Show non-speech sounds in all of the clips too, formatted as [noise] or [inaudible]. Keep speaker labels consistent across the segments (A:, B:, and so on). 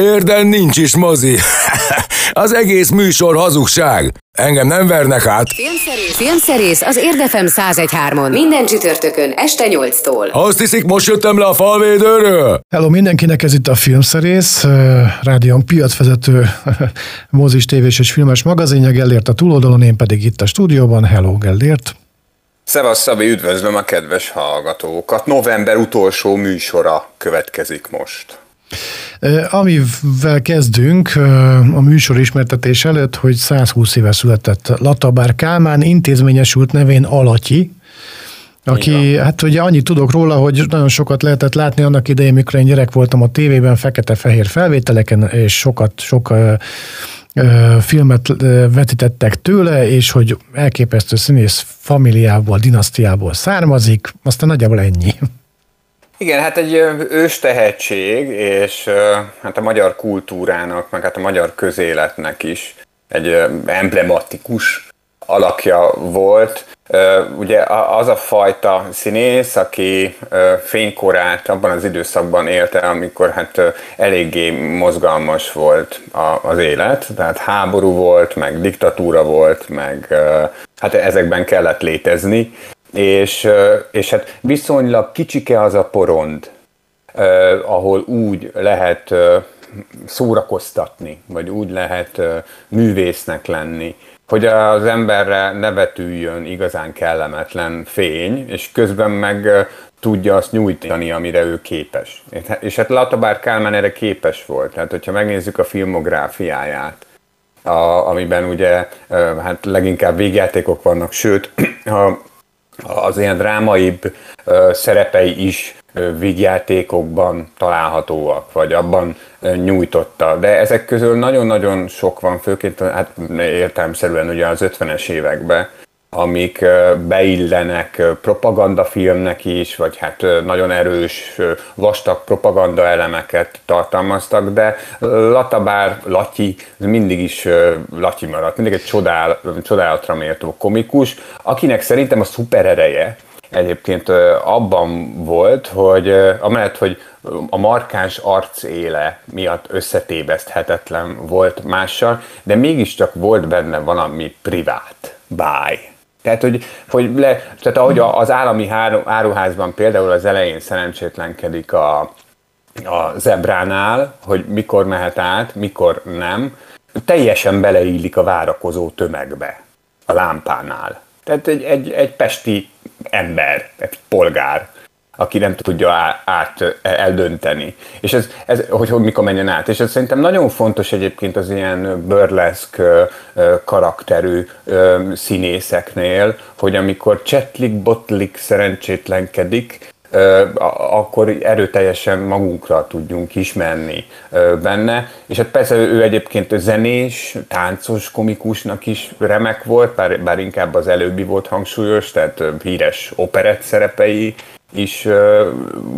A: Érden nincs is mozi. [laughs] az egész műsor hazugság. Engem nem vernek át.
B: Filmszerész, Filmszerész az Érdefem 1013-on. Minden csütörtökön este 8-tól.
A: Azt hiszik, most jöttem le a falvédőről?
C: Hello mindenkinek, ez itt a Filmszerész, rádión piacvezető [laughs] mozis, tévés és filmes magazinja, Gellért a túloldalon, én pedig itt a stúdióban. Hello, Gellért.
D: Szevasz Szabi, üdvözlöm a kedves hallgatókat. November utolsó műsora következik most.
C: Amivel kezdünk a műsor ismertetés előtt, hogy 120 éve született Latabár Kálmán, intézményesült nevén Alatyi, aki, hát ugye annyit tudok róla, hogy nagyon sokat lehetett látni annak idején, mikor én gyerek voltam a tévében, fekete-fehér felvételeken, és sokat, sok ö, ö, filmet vetítettek tőle, és hogy elképesztő színész familiából, dinasztiából származik, aztán nagyjából ennyi.
D: Igen, hát egy ős tehetség, és hát a magyar kultúrának, meg hát a magyar közéletnek is egy emblematikus alakja volt. Ugye az a fajta színész, aki fénykorát abban az időszakban élte, amikor hát eléggé mozgalmas volt az élet, tehát háború volt, meg diktatúra volt, meg hát ezekben kellett létezni, és, és hát viszonylag kicsike az a porond, ahol úgy lehet szórakoztatni, vagy úgy lehet művésznek lenni, hogy az emberre ne igazán kellemetlen fény, és közben meg tudja azt nyújtani, amire ő képes. És hát Latabár Kálmán erre képes volt. Tehát, hogyha megnézzük a filmográfiáját, a, amiben ugye hát leginkább végjátékok vannak, sőt, [clears throat] a, az ilyen drámaibb szerepei is vígjátékokban találhatóak, vagy abban nyújtotta. De ezek közül nagyon-nagyon sok van, főként hát értelmszerűen ugye az 50-es években, amik beillenek propagandafilmnek is, vagy hát nagyon erős, vastag propaganda elemeket tartalmaztak, de Latabár, Latyi, mindig is Latyi maradt, mindig egy csodál, csodálatra méltó komikus, akinek szerintem a szuper ereje egyébként abban volt, hogy amellett, hogy a markáns arcéle miatt összetéveszthetetlen volt mással, de mégiscsak volt benne valami privát, báj tehát, hogy, hogy le, tehát ahogy az állami áruházban például az elején szerencsétlenkedik a, a zebránál, hogy mikor mehet át, mikor nem, teljesen beleillik a várakozó tömegbe a lámpánál. Tehát egy, egy, egy pesti ember, egy polgár aki nem tudja át eldönteni. És ez, ez hogy, hogy mikor menjen át. És ez szerintem nagyon fontos egyébként az ilyen burleszk karakterű színészeknél, hogy amikor csetlik, botlik, szerencsétlenkedik, akkor erőteljesen magunkra tudjunk ismerni benne. És hát persze ő egyébként zenés, táncos, komikusnak is remek volt, bár, bár inkább az előbbi volt hangsúlyos, tehát híres operett szerepei is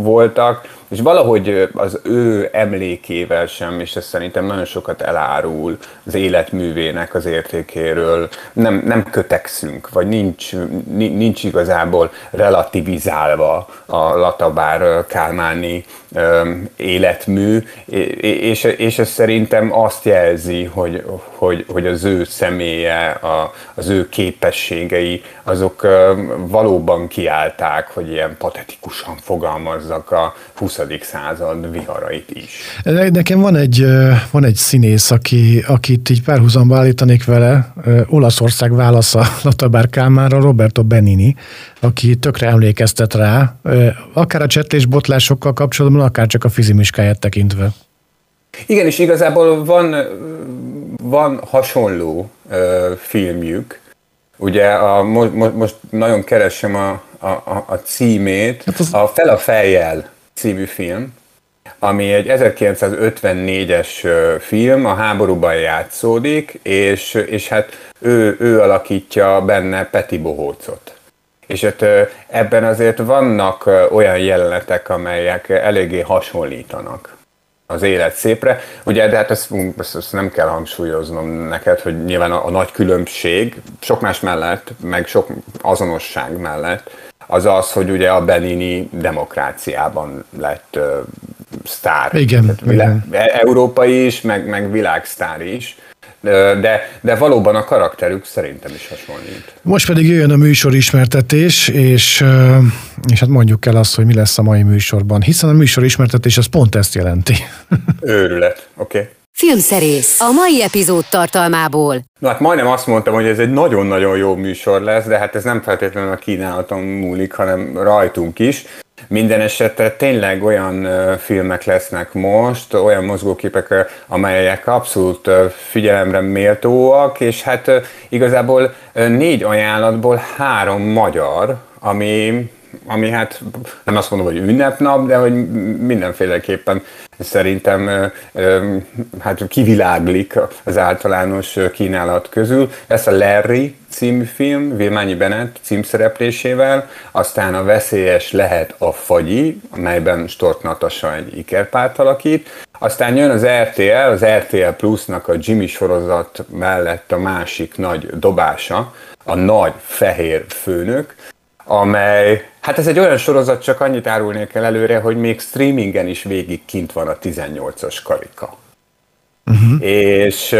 D: voltak, és valahogy az ő emlékével sem, és ez szerintem nagyon sokat elárul az életművének az értékéről, nem, nem kötekszünk, vagy nincs, nincs igazából relativizálva a Latabár Kálmáni életmű, és, és ez szerintem azt jelzi, hogy, hogy, hogy az ő személye, a, az ő képességei, azok valóban kiállták, hogy ilyen patetikusan fogalmazzak a 20. század viharait is.
C: Nekem van egy, van egy színész, aki, akit így párhuzamba állítanék vele, Olaszország válasza [laughs] Latabár Kálmánra, Roberto Benini, aki tökre emlékeztet rá, akár a csetlés botlásokkal kapcsolatban, akár csak a fizimiskáját tekintve.
D: Igen, és igazából van, van hasonló ö, filmjük. Ugye a, mo, most nagyon keresem a, a, a címét. Hát az... A Fel a fejjel című film, ami egy 1954-es film, a háborúban játszódik, és, és hát ő, ő alakítja benne Peti Bohócot. És hát ebben azért vannak olyan jelenetek, amelyek eléggé hasonlítanak az élet szépre. Ugye, de hát ezt, ezt, ezt nem kell hangsúlyoznom neked, hogy nyilván a, a nagy különbség, sok más mellett, meg sok azonosság mellett, az az, hogy ugye a Benini demokráciában lett sztár.
C: Igen,
D: Tehát világ,
C: igen.
D: Európai is, meg, meg világsztár is. De, de valóban a karakterük szerintem is hasonlít.
C: Most pedig jöjjön a műsor ismertetés, és, és hát mondjuk el azt, hogy mi lesz a mai műsorban, hiszen a műsor ismertetés az pont ezt jelenti.
D: Őrület, oké. Okay.
B: Filmszerész. A mai epizód tartalmából.
D: Na hát majdnem azt mondtam, hogy ez egy nagyon-nagyon jó műsor lesz, de hát ez nem feltétlenül a kínálaton múlik, hanem rajtunk is. Minden esetre tényleg olyan filmek lesznek most, olyan mozgóképek, amelyek abszolút figyelemre méltóak, és hát igazából négy ajánlatból három magyar, ami ami hát nem azt mondom, hogy ünnepnap, de hogy mindenféleképpen szerintem hát kiviláglik az általános kínálat közül. Ez a Larry című film, Vilmányi Bennett címszereplésével, aztán a Veszélyes lehet a fagyi, amelyben Stort Natasa egy ikerpárt alakít, aztán jön az RTL, az RTL Plusnak a Jimmy sorozat mellett a másik nagy dobása, a nagy fehér főnök, amely, hát ez egy olyan sorozat, csak annyit árulnék el előre, hogy még streamingen is végig kint van a 18-as karika. Uh-huh. És,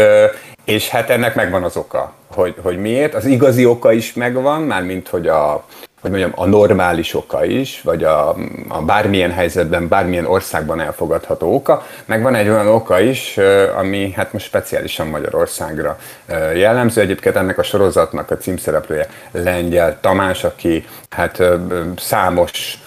D: és hát ennek megvan az oka, hogy, hogy miért. Az igazi oka is megvan, mármint hogy a, hogy mondjam, a normális oka is, vagy a, a bármilyen helyzetben, bármilyen országban elfogadható oka, meg van egy olyan oka is, ami hát most speciálisan Magyarországra jellemző. Egyébként ennek a sorozatnak a címszereplője Lengyel Tamás, aki hát számos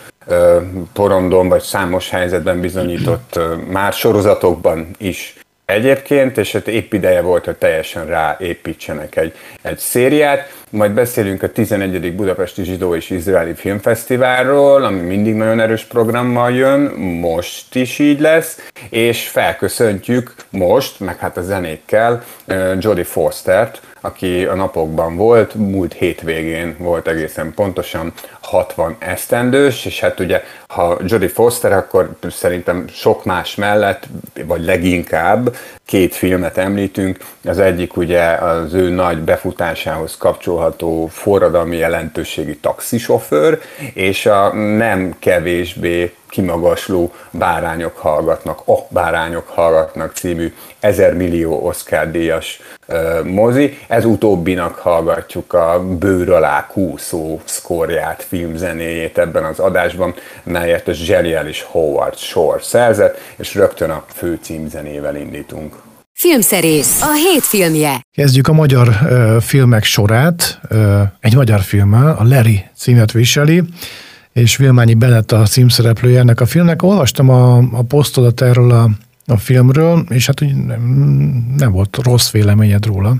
D: porondon vagy számos helyzetben bizonyított már sorozatokban is egyébként, és hát épp ideje volt, hogy teljesen ráépítsenek egy, egy szériát. Majd beszélünk a 11. Budapesti Zsidó és Izraeli Filmfesztiválról, ami mindig nagyon erős programmal jön, most is így lesz, és felköszöntjük most, meg hát a zenékkel Jodie Fostert, aki a napokban volt, múlt hétvégén volt egészen pontosan 60 esztendős, és hát ugye, ha Jodie Foster, akkor szerintem sok más mellett, vagy leginkább két filmet említünk. Az egyik ugye az ő nagy befutásához kapcsolható forradalmi jelentőségi taxisofőr, és a nem kevésbé kimagasló Bárányok hallgatnak, a Bárányok hallgatnak című 1000 millió Oscar díjas uh, mozi. Ez utóbbinak hallgatjuk a bőr alá kúszó szkorját, filmzenéjét ebben az adásban, melyet a zseniális Howard Shore szerzett, és rögtön a fő címzenével indítunk.
B: Filmszerész, a hét filmje.
C: Kezdjük a magyar uh, filmek sorát. Uh, egy magyar filmmel, a Larry címet viseli és Vilmányi Bennett a címszereplője ennek a filmnek. Olvastam a, a posztodat erről a, a filmről, és hát úgy nem, nem volt rossz véleményed róla.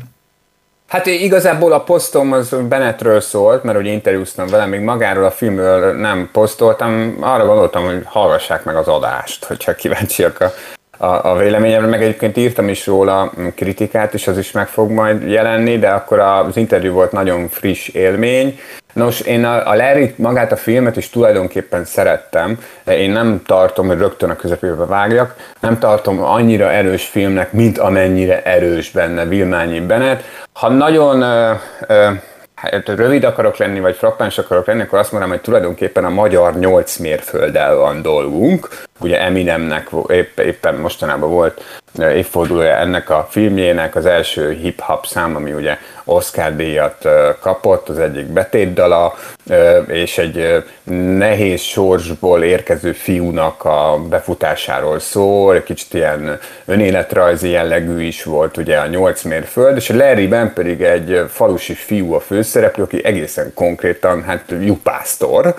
D: Hát igazából a posztom az Bennettről szólt, mert ugye interjúztam vele, még magáról a filmről nem posztoltam, arra gondoltam, hogy hallgassák meg az adást, hogyha kíváncsiak a, a, a véleményemre, meg egyébként írtam is róla kritikát, és az is meg fog majd jelenni, de akkor az interjú volt nagyon friss élmény, Nos, én a, a Larry magát a filmet is tulajdonképpen szerettem, de én nem tartom, hogy rögtön a közepébe vágjak, nem tartom annyira erős filmnek, mint amennyire erős benne Vilmányi Bennett. Ha nagyon ö, ö, hát rövid akarok lenni, vagy frappáns akarok lenni, akkor azt mondom, hogy tulajdonképpen a magyar nyolc mérfölddel van dolgunk. Ugye Eminemnek épp, éppen mostanában volt évfordulója ennek a filmjének, az első hip-hop szám, ami ugye Oscar díjat kapott, az egyik betétdala, és egy nehéz sorsból érkező fiúnak a befutásáról szól, egy kicsit ilyen önéletrajzi jellegű is volt ugye a nyolc mérföld, és a Larryben pedig egy falusi fiú a főszereplő, aki egészen konkrétan hát jupásztor,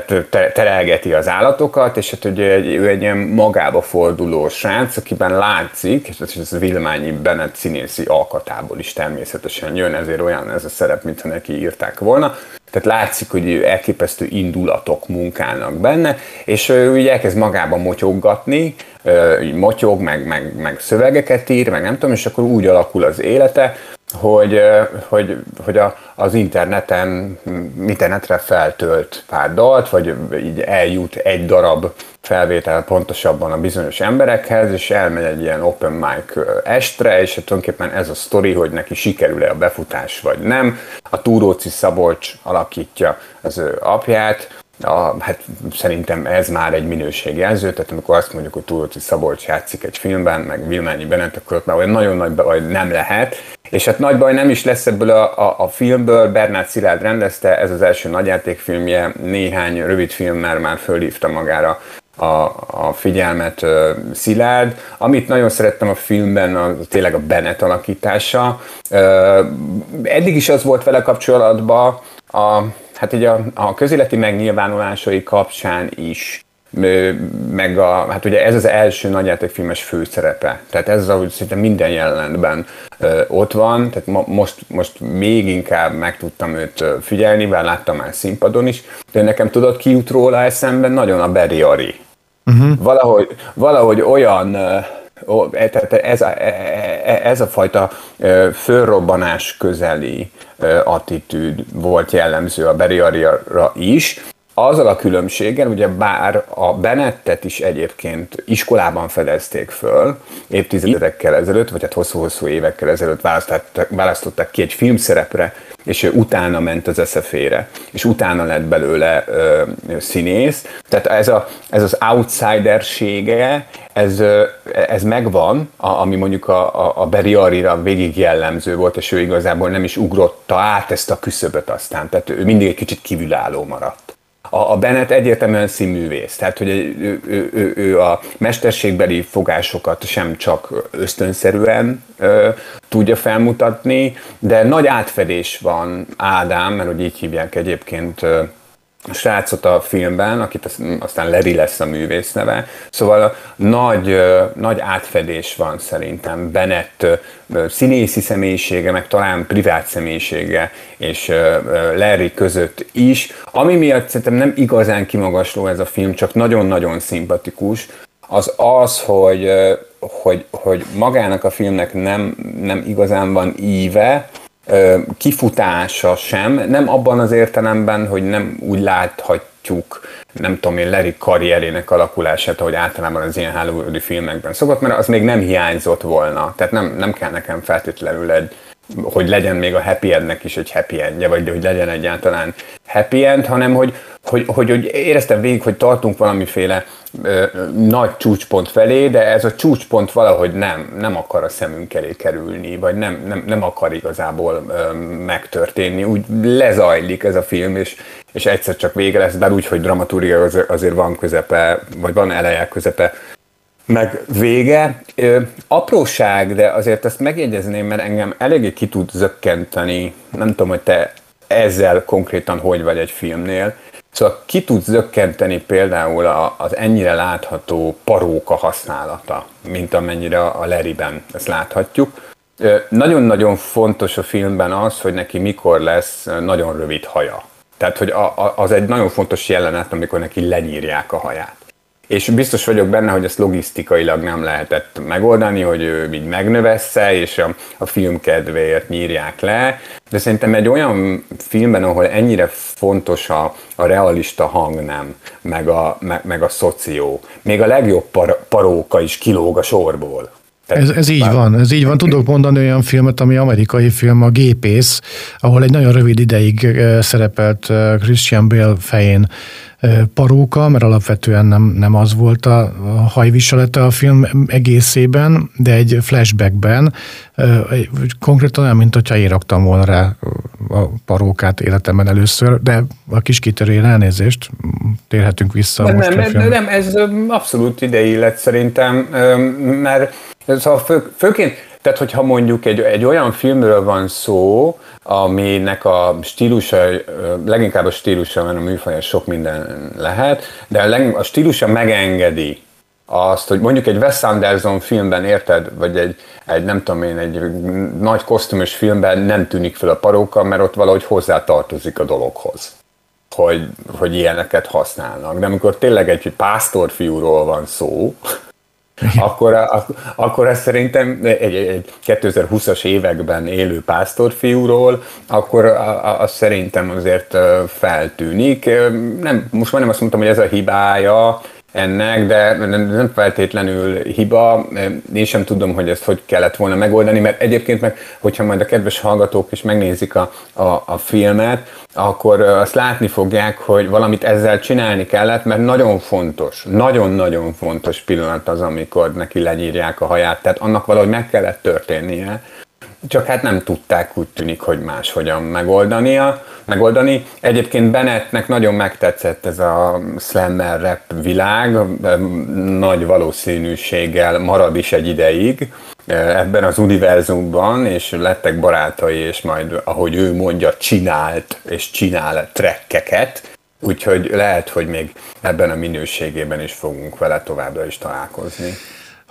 D: tehát terelgeti az állatokat, és hát ugye ő egy ilyen magába forduló srác, akiben látszik, és ez Vilmányi Bennett színészi alkatából is természetesen jön, ezért olyan ez a szerep, mintha neki írták volna. Tehát látszik, hogy elképesztő indulatok munkálnak benne, és ő ugye elkezd magába motyoggatni, motyog, meg, meg, meg szövegeket ír, meg nem tudom, és akkor úgy alakul az élete, hogy, hogy, hogy a, az interneten, internetre feltölt pár dalt, vagy így eljut egy darab felvétel pontosabban a bizonyos emberekhez, és elmegy egy ilyen open mic estre, és hát tulajdonképpen ez a sztori, hogy neki sikerül-e a befutás, vagy nem. A Túróci Szabolcs alakítja az ő apját, a, hát szerintem ez már egy minőségjelző, tehát amikor azt mondjuk, hogy Túróci Szabolcs játszik egy filmben, meg Vilmányi Bennett, akkor ott már olyan nagyon nagy baj nem lehet, és hát nagy baj nem is lesz ebből a, a, a filmből, Bernát Szilárd rendezte, ez az első nagyjátékfilmje, néhány rövid filmmel már fölhívta magára a, a figyelmet uh, Szilárd. Amit nagyon szerettem a filmben, a, tényleg a Bennett alakítása. Uh, eddig is az volt vele kapcsolatban, a, hát ugye a, a közéleti megnyilvánulásai kapcsán is meg a, hát ugye ez az első nagyjátékfilmes főszerepe, tehát ez az, ahogy szinte minden jelenetben ott van, tehát mo- most, most még inkább meg tudtam őt figyelni, bár láttam már színpadon is, de nekem tudod, ki jut róla eszembe, nagyon a Barry Ari. Uh-huh. Valahogy, valahogy olyan e, tehát ez a, e, e, ez a fajta fölrobbanás közeli attitűd volt jellemző a Beriarira is, azzal a különbséggel, ugye bár a Benettet is egyébként iskolában fedezték föl, évtizedekkel ezelőtt, vagy hát hosszú-hosszú évekkel ezelőtt választották, választották ki egy filmszerepre, és utána ment az eszefére, és utána lett belőle ö, színész. Tehát ez, a, ez az outsidersége, ez, ez megvan, a, ami mondjuk a, a, a Barry Arira végig jellemző volt, és ő igazából nem is ugrotta át ezt a küszöböt aztán, tehát ő mindig egy kicsit kívülálló maradt. A, a Bennett egyértelműen színművész, tehát hogy ő, ő, ő, ő a mesterségbeli fogásokat sem csak ösztönszerűen ö, tudja felmutatni, de nagy átfedés van Ádám, mert hogy így hívják egyébként ö, srácot a filmben, akit aztán Larry lesz a művész neve. Szóval nagy, nagy átfedés van szerintem Bennett színészi személyisége, meg talán privát személyisége és Larry között is. Ami miatt szerintem nem igazán kimagasló ez a film, csak nagyon-nagyon szimpatikus, az az, hogy, hogy, hogy magának a filmnek nem, nem igazán van íve, kifutása sem, nem abban az értelemben, hogy nem úgy láthatjuk, nem tudom én, Larry karrierének alakulását, ahogy általában az ilyen Hollywoodi filmekben szokott, mert az még nem hiányzott volna. Tehát nem, nem kell nekem feltétlenül egy, hogy legyen még a happy endnek is egy happy endje, vagy hogy legyen egyáltalán happy end, hanem hogy, hogy, hogy, hogy éreztem végig, hogy tartunk valamiféle ö, nagy csúcspont felé, de ez a csúcspont valahogy nem, nem akar a szemünk elé kerülni, vagy nem, nem, nem akar igazából ö, megtörténni. Úgy lezajlik ez a film, és, és egyszer csak vége lesz, bár úgy, hogy dramaturgia azért van közepe, vagy van eleje közepe, meg vége. Ö, apróság, de azért ezt megjegyezném, mert engem eléggé ki tud zökkenteni, nem tudom, hogy te ezzel konkrétan hogy vagy egy filmnél. Szóval ki tud zökkenteni például az ennyire látható paróka használata, mint amennyire a Leriben ezt láthatjuk. Nagyon-nagyon fontos a filmben az, hogy neki mikor lesz nagyon rövid haja. Tehát, hogy az egy nagyon fontos jelenet, amikor neki lenyírják a haját és biztos vagyok benne, hogy ezt logisztikailag nem lehetett megoldani, hogy ő így megnövessze, és a, a film kedvéért nyírják le, de szerintem egy olyan filmben, ahol ennyire fontos a, a realista hang nem, meg a, meg, meg a szoció, még a legjobb par, paróka is kilóg a sorból.
C: Ez, ez így van, ez így van. Tudok mondani olyan filmet, ami amerikai film, a Gépész, ahol egy nagyon rövid ideig eh, szerepelt eh, Christian Bale fején paróka, mert alapvetően nem, nem az volt a, hajviselete a film egészében, de egy flashbackben konkrétan olyan, mint hogyha én raktam volna rá a parókát életemben először, de a kis kitörén elnézést, térhetünk vissza
D: nem, most nem, a film. Nem, ez abszolút idei lett szerintem, mert szóval fő, főként, tehát hogyha mondjuk egy, egy olyan filmről van szó, aminek a stílusa, leginkább a stílusa, mert a műfaja sok minden lehet, de a, stílusa megengedi azt, hogy mondjuk egy Wes Anderson filmben érted, vagy egy, egy nem tudom én, egy nagy kosztümös filmben nem tűnik fel a paróka, mert ott valahogy hozzá tartozik a dologhoz, hogy, hogy ilyeneket használnak. De amikor tényleg egy pásztorfiúról van szó, [laughs] akkor, akkor ez szerintem egy, egy 2020-as években élő pásztorfiúról, akkor az szerintem azért feltűnik. Nem, most már nem azt mondtam, hogy ez a hibája, ennek, de nem feltétlenül hiba. Én sem tudom, hogy ezt hogy kellett volna megoldani, mert egyébként meg, hogyha majd a kedves hallgatók is megnézik a, a, a filmet, akkor azt látni fogják, hogy valamit ezzel csinálni kellett, mert nagyon fontos, nagyon-nagyon fontos pillanat az, amikor neki lenyírják a haját, tehát annak valahogy meg kellett történnie, csak hát nem tudták úgy tűnik, hogy máshogyan megoldania, megoldani. Egyébként Bennettnek nagyon megtetszett ez a slammer rap világ, nagy valószínűséggel marad is egy ideig ebben az univerzumban, és lettek barátai, és majd, ahogy ő mondja, csinált, és csinál trekkeket, úgyhogy lehet, hogy még ebben a minőségében is fogunk vele továbbra is találkozni.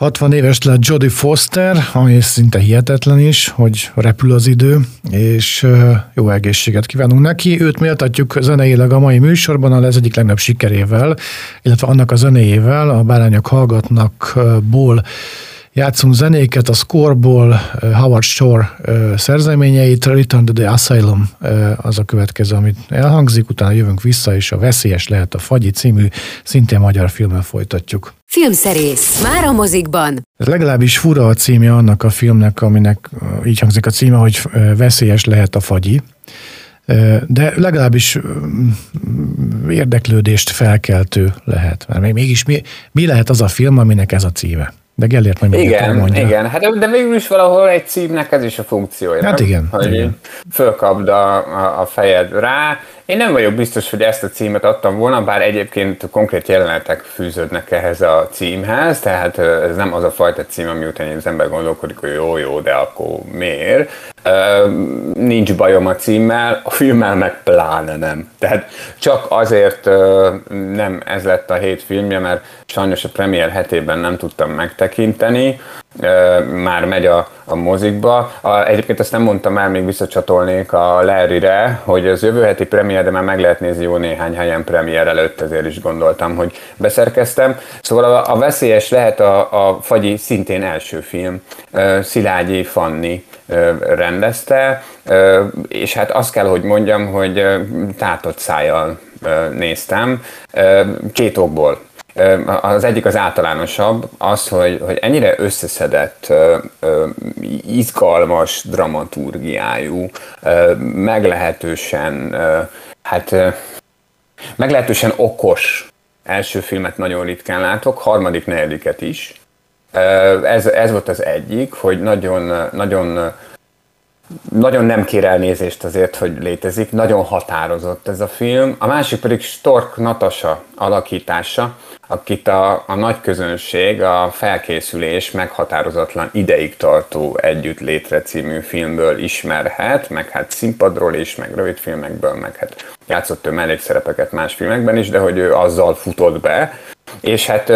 C: 60 éves lett Jodie Foster, ami szinte hihetetlen is, hogy repül az idő, és jó egészséget kívánunk neki. Őt méltatjuk zeneileg a mai műsorban, az egyik legnagyobb sikerével, illetve annak a zenéjével, a Bárányok hallgatnak ból Játszunk zenéket, a scoreból Howard Shore szerzeményeit, Return to the Asylum az a következő, amit elhangzik, utána jövünk vissza, és a Veszélyes lehet a Fagyi című, szintén magyar filmmel folytatjuk.
B: Filmszerész, már a mozikban.
C: Ez legalábbis fura a címje annak a filmnek, aminek így hangzik a címe, hogy Veszélyes lehet a Fagyi de legalábbis érdeklődést felkeltő lehet. Mert még mégis mi, mi lehet az a film, aminek ez a címe? De Gellért majd
D: igen, mondja. Igen, hát de végül is valahol egy címnek ez is a funkciója.
C: Hát igen.
D: Hogy
C: igen.
D: fölkapd a, a, a fejed rá. Én nem vagyok biztos, hogy ezt a címet adtam volna, bár egyébként konkrét jelenetek fűződnek ehhez a címhez, tehát ez nem az a fajta cím, ami után az ember gondolkodik, hogy jó, jó, de akkor miért? Nincs bajom a címmel, a filmmel meg pláne nem. Tehát csak azért nem ez lett a hét filmje, mert sajnos a premier hetében nem tudtam megtekinteni, már megy a, a mozikba. A, egyébként azt nem mondtam el, még visszacsatolnék a Larry-re, hogy az jövő heti premier, de már meg lehet nézni jó néhány helyen premier előtt, ezért is gondoltam, hogy beszerkeztem. Szóval a, a veszélyes lehet a, a Fagyi szintén első film, Szilágyi Fanni rendezte, és hát azt kell, hogy mondjam, hogy tátott szájjal néztem, két okból. Az egyik az általánosabb, az, hogy, hogy ennyire összeszedett, izgalmas dramaturgiájú, meglehetősen, hát meglehetősen okos első filmet nagyon ritkán látok, harmadik, negyediket is. Ez, ez volt az egyik, hogy nagyon, nagyon nagyon nem kér elnézést azért, hogy létezik, nagyon határozott ez a film. A másik pedig Stork Natasa alakítása, akit a, a nagy közönség a felkészülés meghatározatlan ideig tartó Együtt létre című filmből ismerhet, meg hát színpadról is, meg rövidfilmekből, meg hát játszott ő mellékszerepeket más filmekben is, de hogy ő azzal futott be, és hát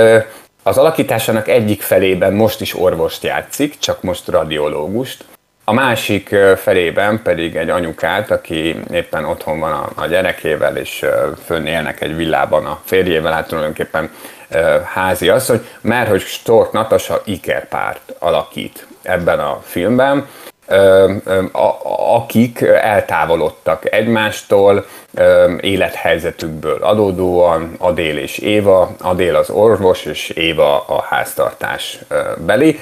D: az alakításának egyik felében most is orvost játszik, csak most radiológust, a másik felében pedig egy anyukát, aki éppen otthon van a, a gyerekével, és fönn élnek egy villában a férjével, hát tulajdonképpen házi az, hogy mert hogy Stork Natasa ikerpárt alakít ebben a filmben, akik eltávolodtak egymástól élethelyzetükből adódóan, Adél és Éva, Adél az orvos és Éva a háztartás beli.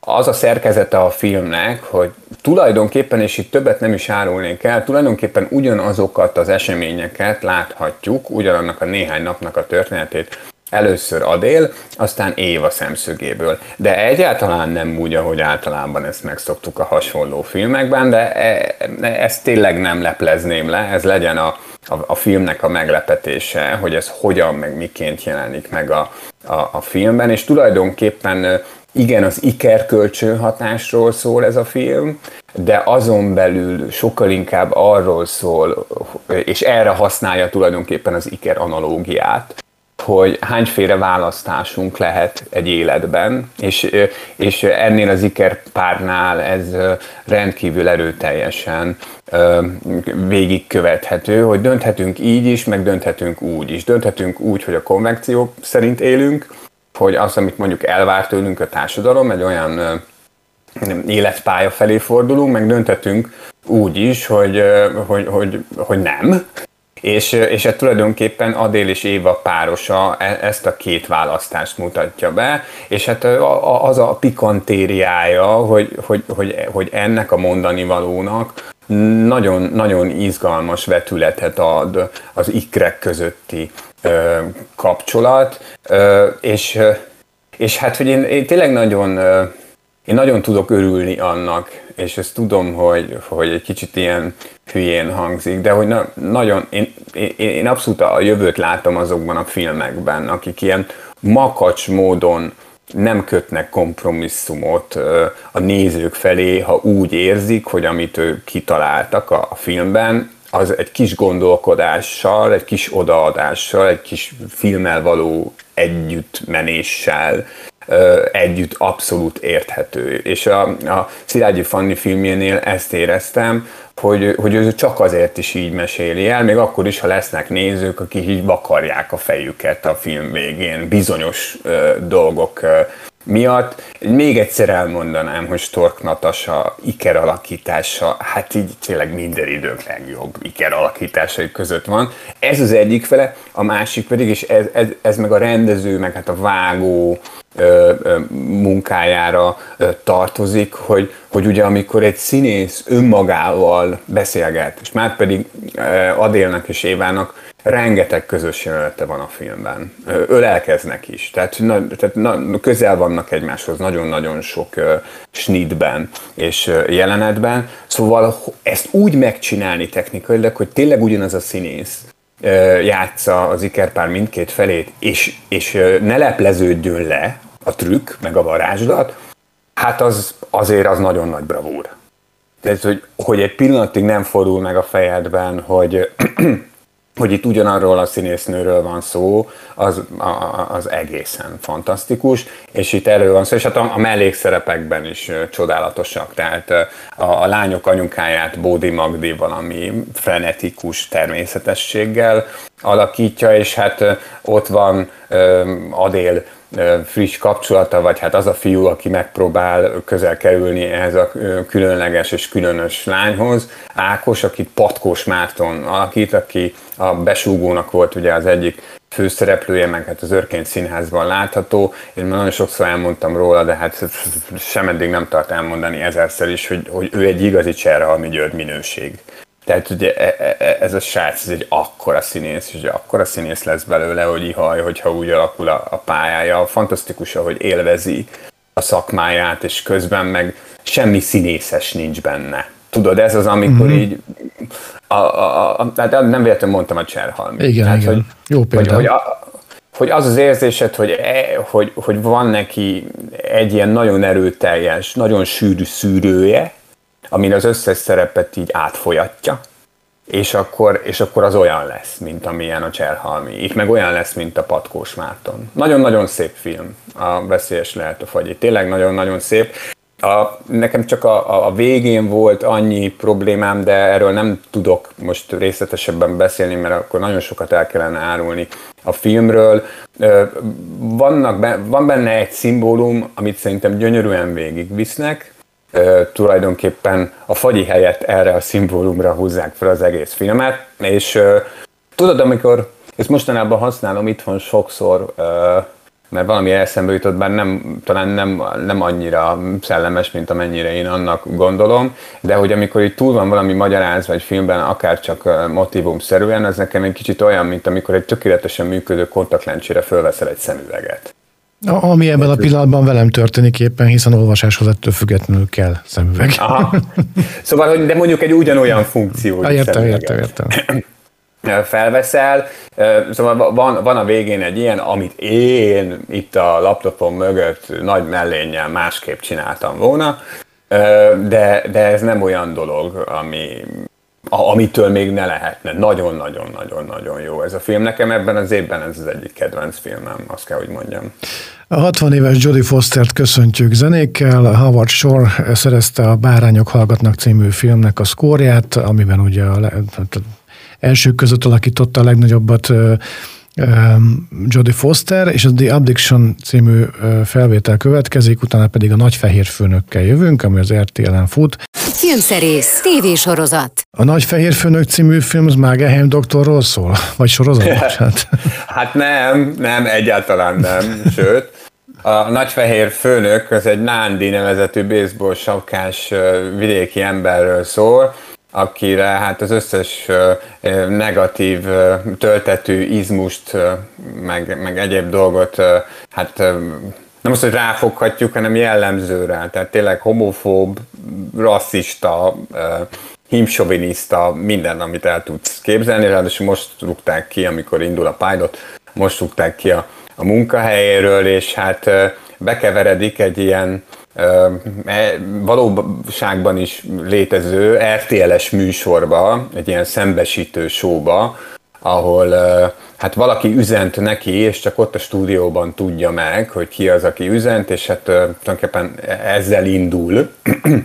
D: Az a szerkezete a filmnek, hogy tulajdonképpen, és itt többet nem is árulnék el, tulajdonképpen ugyanazokat az eseményeket láthatjuk, ugyanannak a néhány napnak a történetét, Először Adél, aztán Éva szemszögéből. De egyáltalán nem úgy, ahogy általában ezt megszoktuk a hasonló filmekben, de e, e, ezt tényleg nem leplezném le, ez legyen a, a, a filmnek a meglepetése, hogy ez hogyan, meg miként jelenik meg a, a, a filmben, és tulajdonképpen igen, az Iker kölcsönhatásról szól ez a film, de azon belül sokkal inkább arról szól, és erre használja tulajdonképpen az Iker analógiát, hogy hányféle választásunk lehet egy életben, és, és ennél az Iker párnál ez rendkívül erőteljesen végigkövethető, hogy dönthetünk így is, meg dönthetünk úgy is. Dönthetünk úgy, hogy a konvekció szerint élünk, hogy az, amit mondjuk elvár tőlünk a társadalom, egy olyan életpálya felé fordulunk, meg dönthetünk úgy is, hogy, hogy, hogy, hogy nem, És, és hát tulajdonképpen Adél és Éva párosa e, ezt a két választást mutatja be, és hát az a pikantériája, hogy, hogy, hogy, hogy ennek a mondani valónak nagyon, nagyon izgalmas vetületet ad az ikrek közötti ö, kapcsolat, ö, és, és hát, hogy én, én tényleg nagyon, én nagyon tudok örülni annak, és ezt tudom, hogy, hogy egy kicsit ilyen hülyén hangzik, de hogy na, nagyon, én, én, én abszolút a jövőt látom azokban a filmekben, akik ilyen makacs módon nem kötnek kompromisszumot a nézők felé, ha úgy érzik, hogy amit ők kitaláltak a, filmben, az egy kis gondolkodással, egy kis odaadással, egy kis filmmel való együttmenéssel együtt abszolút érthető. És a, a Szilágyi Fanni filmjénél ezt éreztem, hogy, hogy ő csak azért is így meséli el, még akkor is, ha lesznek nézők, akik így vakarják a fejüket a film végén bizonyos ö, dolgok ö, miatt. Még egyszer elmondanám, hogy Stork Natasa iker alakítása, hát így tényleg minden idők legjobb iker alakításai között van. Ez az egyik fele, a másik pedig, és ez, ez, ez meg a rendező, meg hát a vágó, munkájára tartozik, hogy, hogy ugye amikor egy színész önmagával beszélget, és már pedig Adélnek és Évának rengeteg közös jelenete van a filmben. Ölelkeznek is, tehát, na, tehát na, közel vannak egymáshoz nagyon-nagyon sok uh, snitben és uh, jelenetben, szóval ezt úgy megcsinálni technikailag, hogy tényleg ugyanaz a színész uh, játsza az ikerpár mindkét felét, és, és uh, ne lepleződjön le a trükk, meg a varázslat, hát az azért az nagyon nagy bravúr. Tehát, hogy, hogy egy pillanatig nem fordul meg a fejedben, hogy hogy itt ugyanarról a színésznőről van szó, az, az egészen fantasztikus, és itt erről van szó, és hát a, a mellékszerepekben is csodálatosak, tehát a, a lányok anyukáját Bódi Magdi valami frenetikus természetességgel alakítja, és hát ott van Adél friss kapcsolata, vagy hát az a fiú, aki megpróbál közel kerülni ehhez a különleges és különös lányhoz. Ákos, akit Patkós Márton alakít, aki a besúgónak volt ugye az egyik főszereplője, meg hát az Örkény Színházban látható. Én nagyon sokszor elmondtam róla, de hát sem eddig nem tart elmondani ezerszer is, hogy, hogy ő egy igazi Cserhalmi György minőség. Tehát ugye e, e, e, ez a srác, ez egy akkora színész, és akkora színész lesz belőle, hogy ihaj, hogyha úgy alakul a, a pályája. Fantasztikus, hogy élvezi a szakmáját, és közben meg semmi színészes nincs benne. Tudod, ez az, amikor mm-hmm. így, a, a, a, hát nem véletlenül mondtam a Cserhalmi.
C: Igen, hát, igen. Hogy, Jó példa.
D: Hogy, hogy, a, hogy az az érzésed, hogy, e, hogy, hogy van neki egy ilyen nagyon erőteljes, nagyon sűrű szűrője, amin az összes szerepet így átfolyatja, és akkor, és akkor az olyan lesz, mint amilyen a Cserhalmi. Itt meg olyan lesz, mint a Patkós Márton. Nagyon-nagyon szép film, a Veszélyes lehet a fagy. Tényleg nagyon-nagyon szép. A, nekem csak a, a végén volt annyi problémám, de erről nem tudok most részletesebben beszélni, mert akkor nagyon sokat el kellene árulni a filmről. Vannak, van benne egy szimbólum, amit szerintem gyönyörűen végigvisznek, tulajdonképpen a fagyi helyett erre a szimbólumra húzzák fel az egész filmet, és tudod, amikor ezt mostanában használom itthon sokszor, mert valami eszembe jutott, bár nem, talán nem, nem annyira szellemes, mint amennyire én annak gondolom, de hogy amikor itt túl van valami magyaráz vagy filmben, akár csak motivum szerűen, az nekem egy kicsit olyan, mint amikor egy tökéletesen működő kontaktlencsére fölveszel egy szemüveget.
C: Ami ebben a pillanatban velem történik éppen, hiszen olvasáshoz ettől függetlenül kell szemüveg. Aha. [laughs]
D: Szóval, hogy de mondjuk egy ugyanolyan funkció.
C: Ah, értem, értem, értem. [clears throat]
D: Felveszel, szóval van, van a végén egy ilyen, amit én itt a laptopom mögött nagy mellénnyel másképp csináltam volna, de, de ez nem olyan dolog, ami, amitől még ne lehetne. Nagyon-nagyon-nagyon-nagyon jó ez a film. Nekem ebben az évben ez az egyik kedvenc filmem, azt kell, hogy mondjam.
C: A 60 éves Jodie Fostert köszöntjük zenékkel. Howard Shore szerezte a Bárányok hallgatnak című filmnek a szkórját, amiben ugye a, elsők között alakította a legnagyobbat Jodie Foster, és a The Abdiction című felvétel következik, utána pedig a Nagy Fehér Főnökkel jövünk, ami az RTL-en fut.
B: Filmszerész, tévésorozat.
C: A Nagy Fehér Főnök című film az Mágeheim doktorról szól? Vagy sorozat? [laughs]
D: hát. hát nem, nem, egyáltalán nem. Sőt, a nagyfehér főnök az egy Nándi nevezetű baseball sapkás vidéki emberről szól, akire hát az összes negatív töltetű izmust, meg, meg egyéb dolgot, hát nem azt, hogy ráfoghatjuk, hanem jellemző rá. Tehát tényleg homofób, rasszista, himsoviniszta, minden, amit el tudsz képzelni, ráadásul most rúgták ki, amikor indul a pilot, most rúgták ki a, a munkahelyéről, és hát bekeveredik egy ilyen e, valóságban is létező RTL-es műsorba, egy ilyen szembesítő showba, ahol hát valaki üzent neki, és csak ott a stúdióban tudja meg, hogy ki az, aki üzent, és hát tulajdonképpen ezzel indul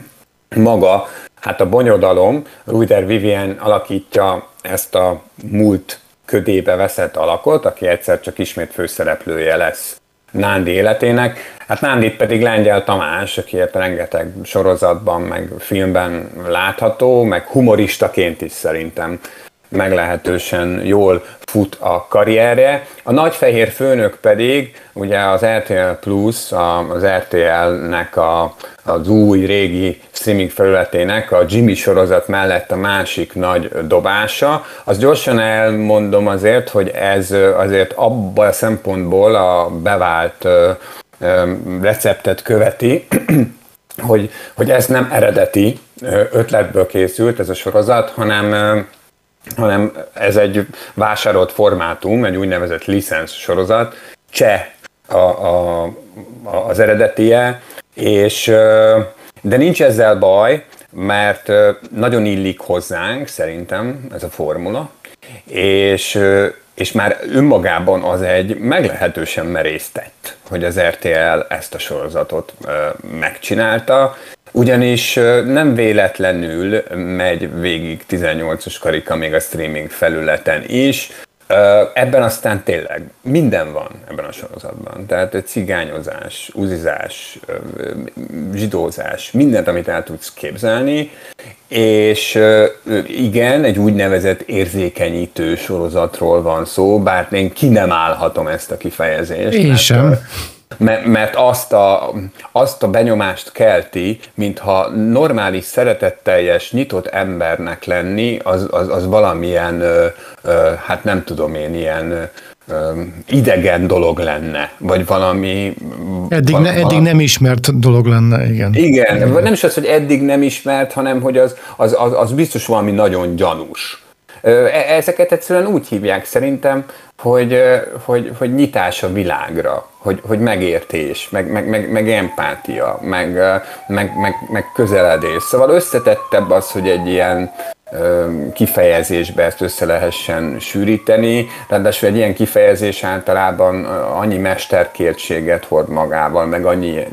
D: [clears throat] maga, hát a bonyodalom, Ruder Vivien alakítja ezt a múlt ködébe veszett alakot, aki egyszer csak ismét főszereplője lesz Nándi életének. Hát Nándit pedig Lengyel Tamás, aki hát rengeteg sorozatban, meg filmben látható, meg humoristaként is szerintem meglehetősen jól fut a karrierje. A nagyfehér főnök pedig ugye az RTL Plus, az RTL-nek a, az új régi streaming felületének a Jimmy sorozat mellett a másik nagy dobása. Azt gyorsan elmondom azért, hogy ez azért abban a szempontból a bevált receptet követi, [clears throat] hogy, hogy ez nem eredeti ötletből készült ez a sorozat, hanem hanem ez egy vásárolt formátum, egy úgynevezett licensz sorozat, cseh a, a, a, az eredetie, és de nincs ezzel baj, mert nagyon illik hozzánk, szerintem ez a formula, és, és már önmagában az egy meglehetősen merésztett, hogy az RTL ezt a sorozatot megcsinálta, ugyanis nem véletlenül megy végig 18-os karika még a streaming felületen is, Ebben aztán tényleg minden van ebben a sorozatban. Tehát cigányozás, uzizás, zsidózás, mindent, amit el tudsz képzelni, és igen, egy úgynevezett érzékenyítő sorozatról van szó, bár én ki nem állhatom ezt a kifejezést.
C: Én sem
D: mert azt a, azt a benyomást kelti, mintha normális, szeretetteljes, nyitott embernek lenni, az, az, az valamilyen, ö, ö, hát nem tudom én, ilyen ö, idegen dolog lenne, vagy valami...
C: Eddig, val- ne, eddig nem ismert dolog lenne, igen.
D: Igen, igen. nem is az, hogy eddig nem ismert, hanem hogy az, az, az, az biztos valami nagyon gyanús. E, ezeket egyszerűen úgy hívják szerintem, hogy, hogy, hogy nyitás a világra, hogy, hogy megértés, meg, meg, meg, meg empátia, meg, meg, meg, meg közeledés. Szóval összetettebb az, hogy egy ilyen kifejezésbe ezt össze lehessen sűríteni, ráadásul egy ilyen kifejezés általában annyi mesterkértséget hord magával, meg annyi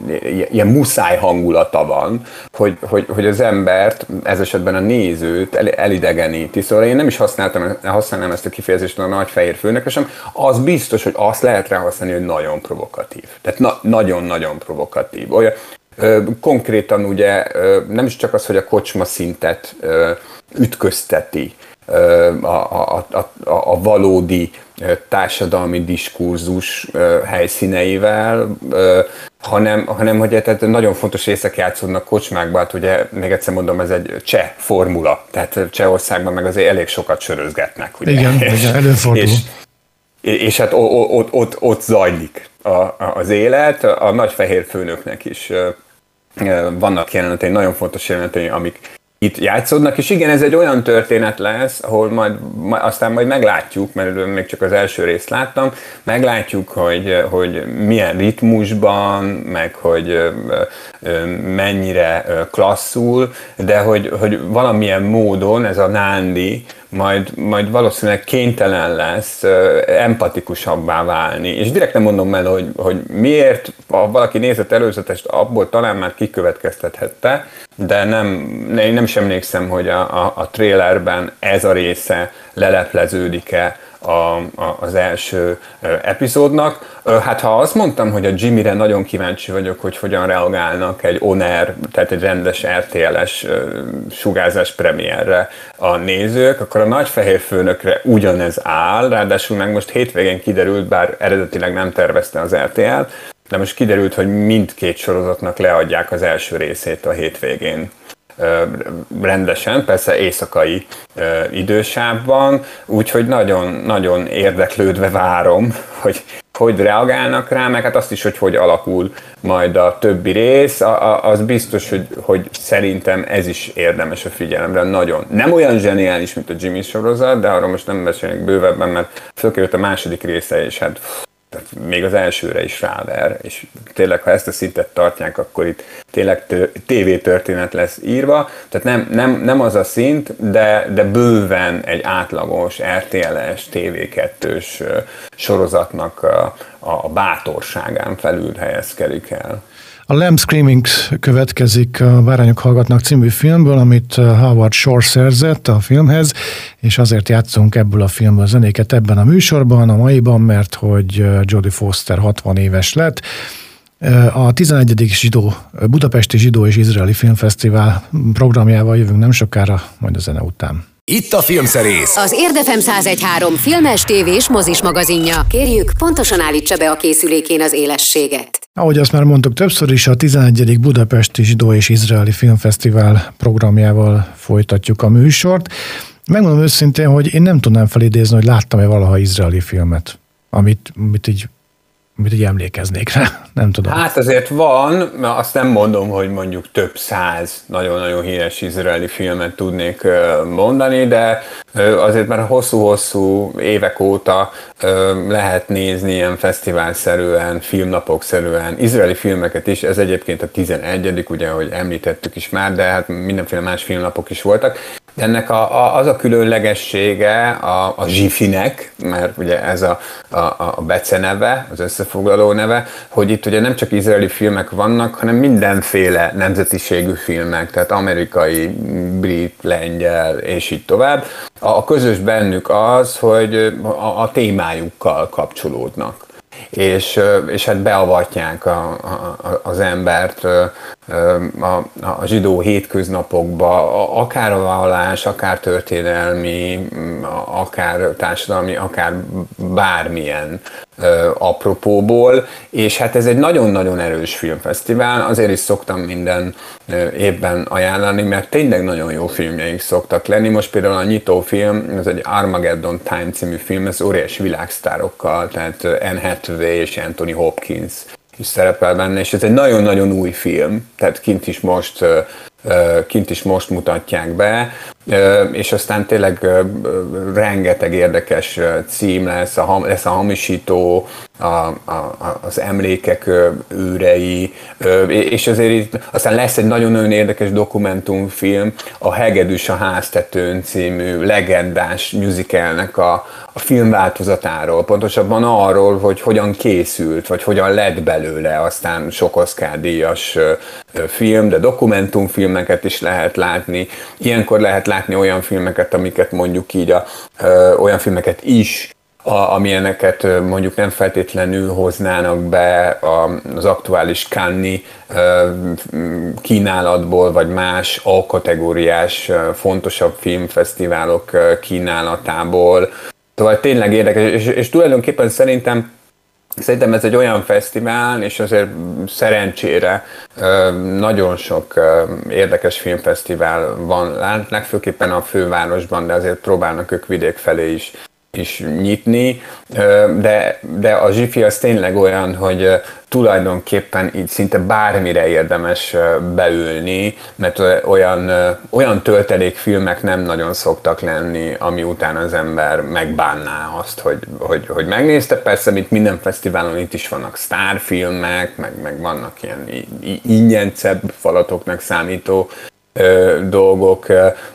D: ilyen muszáj hangulata van, hogy, hogy, hogy az embert, ez esetben a nézőt el, elidegeníti. Szóval én nem is használtam, használnám ezt a kifejezést a nagy fehér főnökre sem, az biztos, hogy azt lehet rá használni, hogy nagyon provokatív. Tehát na, nagyon-nagyon provokatív. Olyan, ö, konkrétan ugye ö, nem is csak az, hogy a kocsma szintet ö, ütközteti a, a, a, a valódi társadalmi diskurzus helyszíneivel, hanem, hanem hogy tehát nagyon fontos részek játszódnak kocsmákban, hát ugye még egyszer mondom, ez egy cseh formula, tehát Csehországban meg azért elég sokat sörözgetnek. Ugye?
C: Igen, [laughs] és, igen előfordul. És,
D: és hát ott, ott, ott zajlik a, az élet, a nagy fehér főnöknek is vannak jelenetei, nagyon fontos jelenetei, amik itt játszódnak, és igen, ez egy olyan történet lesz, ahol majd, majd aztán majd meglátjuk, mert még csak az első részt láttam, meglátjuk, hogy, hogy milyen ritmusban, meg hogy mennyire klasszul, de hogy, hogy valamilyen módon ez a Nándi majd, majd valószínűleg kénytelen lesz empatikusabbá válni. És direkt nem mondom el, hogy, hogy miért, ha valaki nézett előzetest, abból talán már kikövetkeztethette, de nem, én nem sem emlékszem, hogy a, a, a trailerben ez a része lelepleződik-e a, a, az első epizódnak. Hát ha azt mondtam, hogy a Jimmyre nagyon kíváncsi vagyok, hogy hogyan reagálnak egy Oner, tehát egy rendes RTL-es sugárzás premierre a nézők, akkor a nagyfehér főnökre ugyanez áll, ráadásul meg most hétvégén kiderült, bár eredetileg nem tervezte az RTL, de most kiderült, hogy mindkét sorozatnak leadják az első részét a hétvégén rendesen, persze éjszakai idősávban, úgyhogy nagyon, nagyon érdeklődve várom, [laughs] hogy hogy reagálnak rá, meg hát azt is, hogy hogy alakul majd a többi rész, az biztos, hogy, hogy szerintem ez is érdemes a figyelemre, nagyon. Nem olyan zseniális, mint a Jimmy sorozat, de arról most nem beszélnek bővebben, mert fölkerült a második része, és hát tehát még az elsőre is ráver, és tényleg, ha ezt a szintet tartják, akkor itt tényleg TV történet lesz írva, tehát nem, nem, nem az a szint, de, de bőven egy átlagos RTL-es TV2-s sorozatnak a, a bátorságán felül helyezkedik el.
C: A Lamb Screaming következik a Bárányok hallgatnak című filmből, amit Howard Shore szerzett a filmhez, és azért játszunk ebből a filmből zenéket ebben a műsorban, a maiban, mert hogy Jodie Foster 60 éves lett. A 11. Zsidó, Budapesti Zsidó és Izraeli Filmfesztivál programjával jövünk nem sokára, majd a zene után.
A: Itt a Filmszerész.
B: Az Érdefem 1013 filmes, tévés, mozis magazinja. Kérjük, pontosan állítsa be a készülékén az élességet.
C: Ahogy azt már mondtuk többször is, a 11. Budapesti Zsidó és Izraeli Filmfesztivál programjával folytatjuk a műsort. Megmondom őszintén, hogy én nem tudnám felidézni, hogy láttam-e valaha izraeli filmet, amit, amit így amit így emlékeznék rá, [laughs] nem tudom.
D: Hát azért van, azt nem mondom, hogy mondjuk több száz nagyon-nagyon híres izraeli filmet tudnék mondani, de azért már hosszú-hosszú évek óta lehet nézni ilyen fesztiválszerűen, filmnapokszerűen izraeli filmeket is, ez egyébként a 11 ugye, ahogy említettük is már, de hát mindenféle más filmnapok is voltak, ennek a, a, az a különlegessége a, a zsifinek, mert ugye ez a, a, a beceneve, az összefoglaló neve, hogy itt ugye nem csak izraeli filmek vannak, hanem mindenféle nemzetiségű filmek, tehát amerikai, brit, lengyel, és így tovább. A, a közös bennük az, hogy a, a témájukkal kapcsolódnak és, és hát beavatják a, a, az embert a, a zsidó hétköznapokba, akár a vallás, akár történelmi, akár társadalmi, akár bármilyen apropóból, és hát ez egy nagyon-nagyon erős filmfesztivál, azért is szoktam minden évben ajánlani, mert tényleg nagyon jó filmjeik szoktak lenni. Most például a nyitó film, ez egy Armageddon Time című film, ez óriási világsztárokkal, tehát Anne Hathaway és Anthony Hopkins is szerepel benne, és ez egy nagyon-nagyon új film, tehát kint is most kint is most mutatják be, és aztán tényleg rengeteg érdekes cím lesz, a, lesz a hamisító, a, a, az emlékek őrei, és azért itt, aztán lesz egy nagyon-nagyon érdekes dokumentumfilm, a Hegedűs a háztetőn című legendás musicalnek a, a filmváltozatáról, pontosabban arról, hogy hogyan készült, vagy hogyan lett belőle aztán sok Oscar díjas film, de dokumentumfilmeket is lehet látni. Ilyenkor lehet látni olyan filmeket, amiket mondjuk így a, ö, olyan filmeket is, a, amilyeneket mondjuk nem feltétlenül hoznának be az aktuális Kanni kínálatból, vagy más A-kategóriás fontosabb filmfesztiválok kínálatából. Szóval tényleg érdekes, és, és tulajdonképpen szerintem Szerintem ez egy olyan fesztivál, és azért szerencsére nagyon sok érdekes filmfesztivál van, legfőképpen a fővárosban, de azért próbálnak ők vidék felé is is nyitni, de, de a zsifi az tényleg olyan, hogy tulajdonképpen így szinte bármire érdemes beülni, mert olyan, olyan töltelékfilmek nem nagyon szoktak lenni, ami után az ember megbánná azt, hogy, hogy, hogy megnézte. Persze, mint minden fesztiválon itt is vannak sztárfilmek, meg, meg vannak ilyen ingyencebb falatoknak számító dolgok,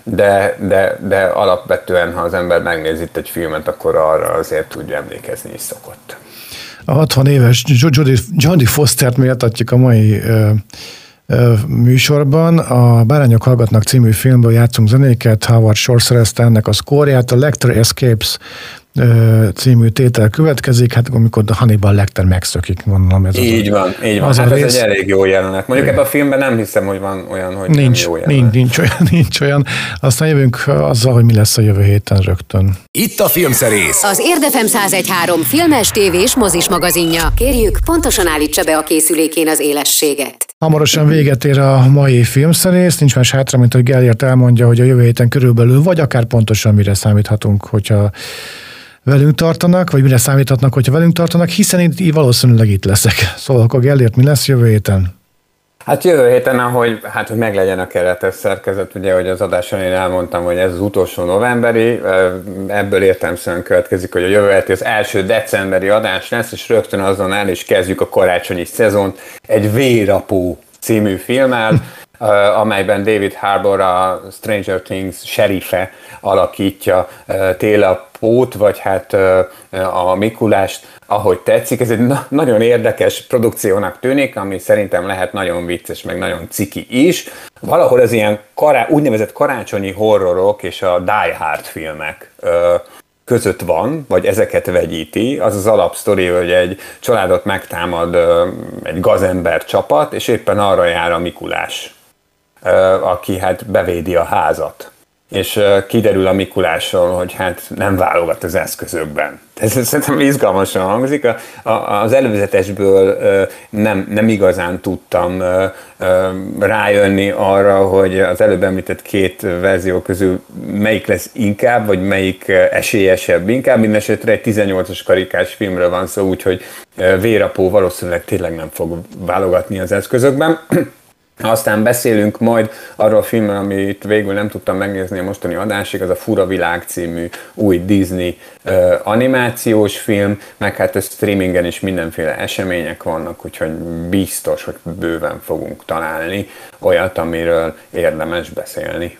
D: de, de, de alapvetően, ha az ember megnézi itt egy filmet, akkor arra azért tudja emlékezni is szokott.
C: A 60 éves Jodie, Jodie Fostert méltatjuk a mai ö, ö, műsorban. A Bárányok hallgatnak című filmből játszunk zenéket, Howard Shore szerezte ennek a szkórját, a Lecter Escapes című tétel következik, hát amikor a Hannibal Lecter megszökik, mondom. Ez
D: így az van, így van. Az hát ez rész... egy elég jó jelenet. Mondjuk ebben a filmben nem hiszem, hogy van olyan, hogy
C: nincs,
D: jó
C: jelenet. Nincs, nincs, olyan, [laughs] nincs olyan. Aztán jövünk azzal, hogy mi lesz a jövő héten rögtön.
A: Itt a filmszerész.
B: Az Érdefem 1013 filmes, tévés, mozis magazinja. Kérjük, pontosan állítsa be a készülékén az élességet.
C: Hamarosan véget ér a mai filmszerész, nincs más hátra, mint hogy Gellért elmondja, hogy a jövő héten körülbelül, vagy akár pontosan mire számíthatunk, hogyha velünk tartanak, vagy mire számíthatnak, hogyha velünk tartanak, hiszen itt valószínűleg itt leszek. Szóval akkor Gellért mi lesz jövő héten?
D: Hát jövő héten, ahogy, hát, hogy meglegyen a keretes szerkezet, ugye, hogy az adáson én elmondtam, hogy ez az utolsó novemberi, ebből értelmszerűen következik, hogy a jövő heti az első decemberi adás lesz, és rögtön azon el is kezdjük a karácsonyi szezont egy Vérapó című filmmel, amelyben David Harbour a Stranger Things serife alakítja Téla Pót, vagy hát a Mikulást, ahogy tetszik. Ez egy na- nagyon érdekes produkciónak tűnik, ami szerintem lehet nagyon vicces, meg nagyon ciki is. Valahol az ilyen kará- úgynevezett karácsonyi horrorok és a Die Hard filmek között van, vagy ezeket vegyíti, az az alapsztori, hogy egy családot megtámad egy gazember csapat, és éppen arra jár a Mikulás aki hát bevédi a házat. És kiderül a Mikulásról, hogy hát nem válogat az eszközökben. Ez szerintem izgalmasan hangzik. A, a, az előzetesből nem, nem igazán tudtam rájönni arra, hogy az előbb említett két verzió közül melyik lesz inkább, vagy melyik esélyesebb inkább. Mindenesetre egy 18-as karikás filmről van szó, úgyhogy Vérapó valószínűleg tényleg nem fog válogatni az eszközökben. Aztán beszélünk majd arról a filmről, amit végül nem tudtam megnézni a mostani adásig, az a Fura Világ című új Disney uh, animációs film, meg hát a streamingen is mindenféle események vannak, úgyhogy biztos, hogy bőven fogunk találni olyat, amiről érdemes beszélni.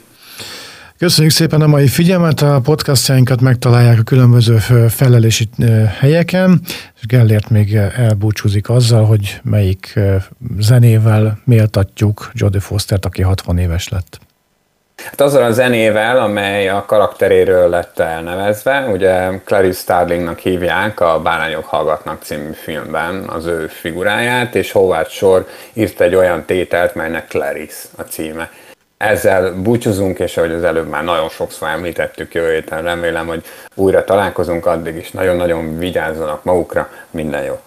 C: Köszönjük szépen a mai figyelmet, a podcastjainkat megtalálják a különböző felelési helyeken, és Gellért még elbúcsúzik azzal, hogy melyik zenével méltatjuk Jodie Fostert, aki 60 éves lett.
D: Hát azzal a zenével, amely a karakteréről lett elnevezve, ugye Clarice Starlingnak hívják a Bárányok hallgatnak című filmben az ő figuráját, és Howard Shore írt egy olyan tételt, melynek Clarice a címe. Ezzel búcsúzunk, és ahogy az előbb már nagyon sokszor említettük jövő héten, remélem, hogy újra találkozunk, addig is nagyon-nagyon vigyázzanak magukra, minden jót!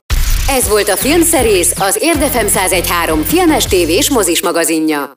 B: Ez volt a Filmszerész, az Érdefem 1013 filmes tévés mozis magazinja.